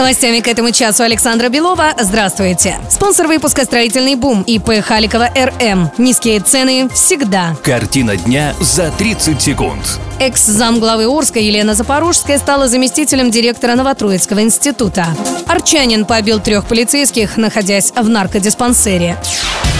Новостями к этому часу Александра Белова. Здравствуйте. Спонсор выпуска «Строительный бум» ИП Халикова РМ. Низкие цены всегда. Картина дня за 30 секунд. Экс-замглавы Орска Елена Запорожская стала заместителем директора Новотроицкого института. Арчанин побил трех полицейских, находясь в наркодиспансере.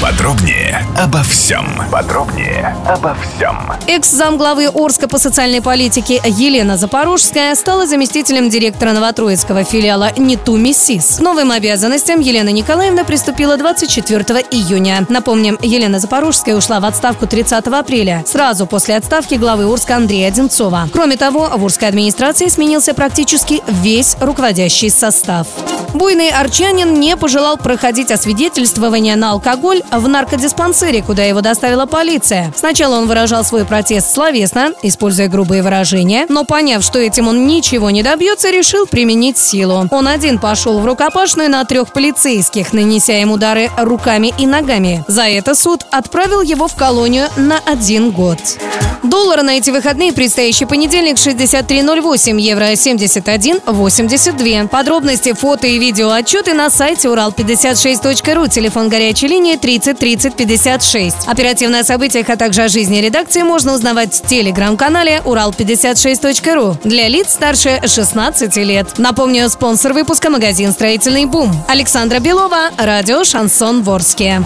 Подробнее обо всем. Подробнее обо всем. Экс-замглавы Орска по социальной политике Елена Запорожская стала заместителем директора Новотроицкого филиала НИТУ СИС. К новым обязанностям Елена Николаевна приступила 24 июня. Напомним, Елена Запорожская ушла в отставку 30 апреля, сразу после отставки главы Орска Андрея Одинцова. Кроме того, в Урской администрации сменился практически весь руководящий состав. Буйный арчанин не пожелал проходить освидетельствование на алкоголь в наркодиспансере, куда его доставила полиция. Сначала он выражал свой протест словесно, используя грубые выражения, но поняв, что этим он ничего не добьется, решил применить силу. Он один пошел в рукопашную на трех полицейских, нанеся им удары руками и ногами. За это суд отправил его в колонию на один год. Доллар на эти выходные предстоящий понедельник 63.08, евро 71.82. Подробности, фото и видео отчеты на сайте урал56.ру, телефон горячей линии 30 30 56. Оперативно о событиях, а также о жизни редакции можно узнавать в телеграм-канале урал56.ру для лиц старше 16 лет. Напомню, спонсор выпуска магазин «Строительный бум». Александра Белова, радио «Шансон Ворске».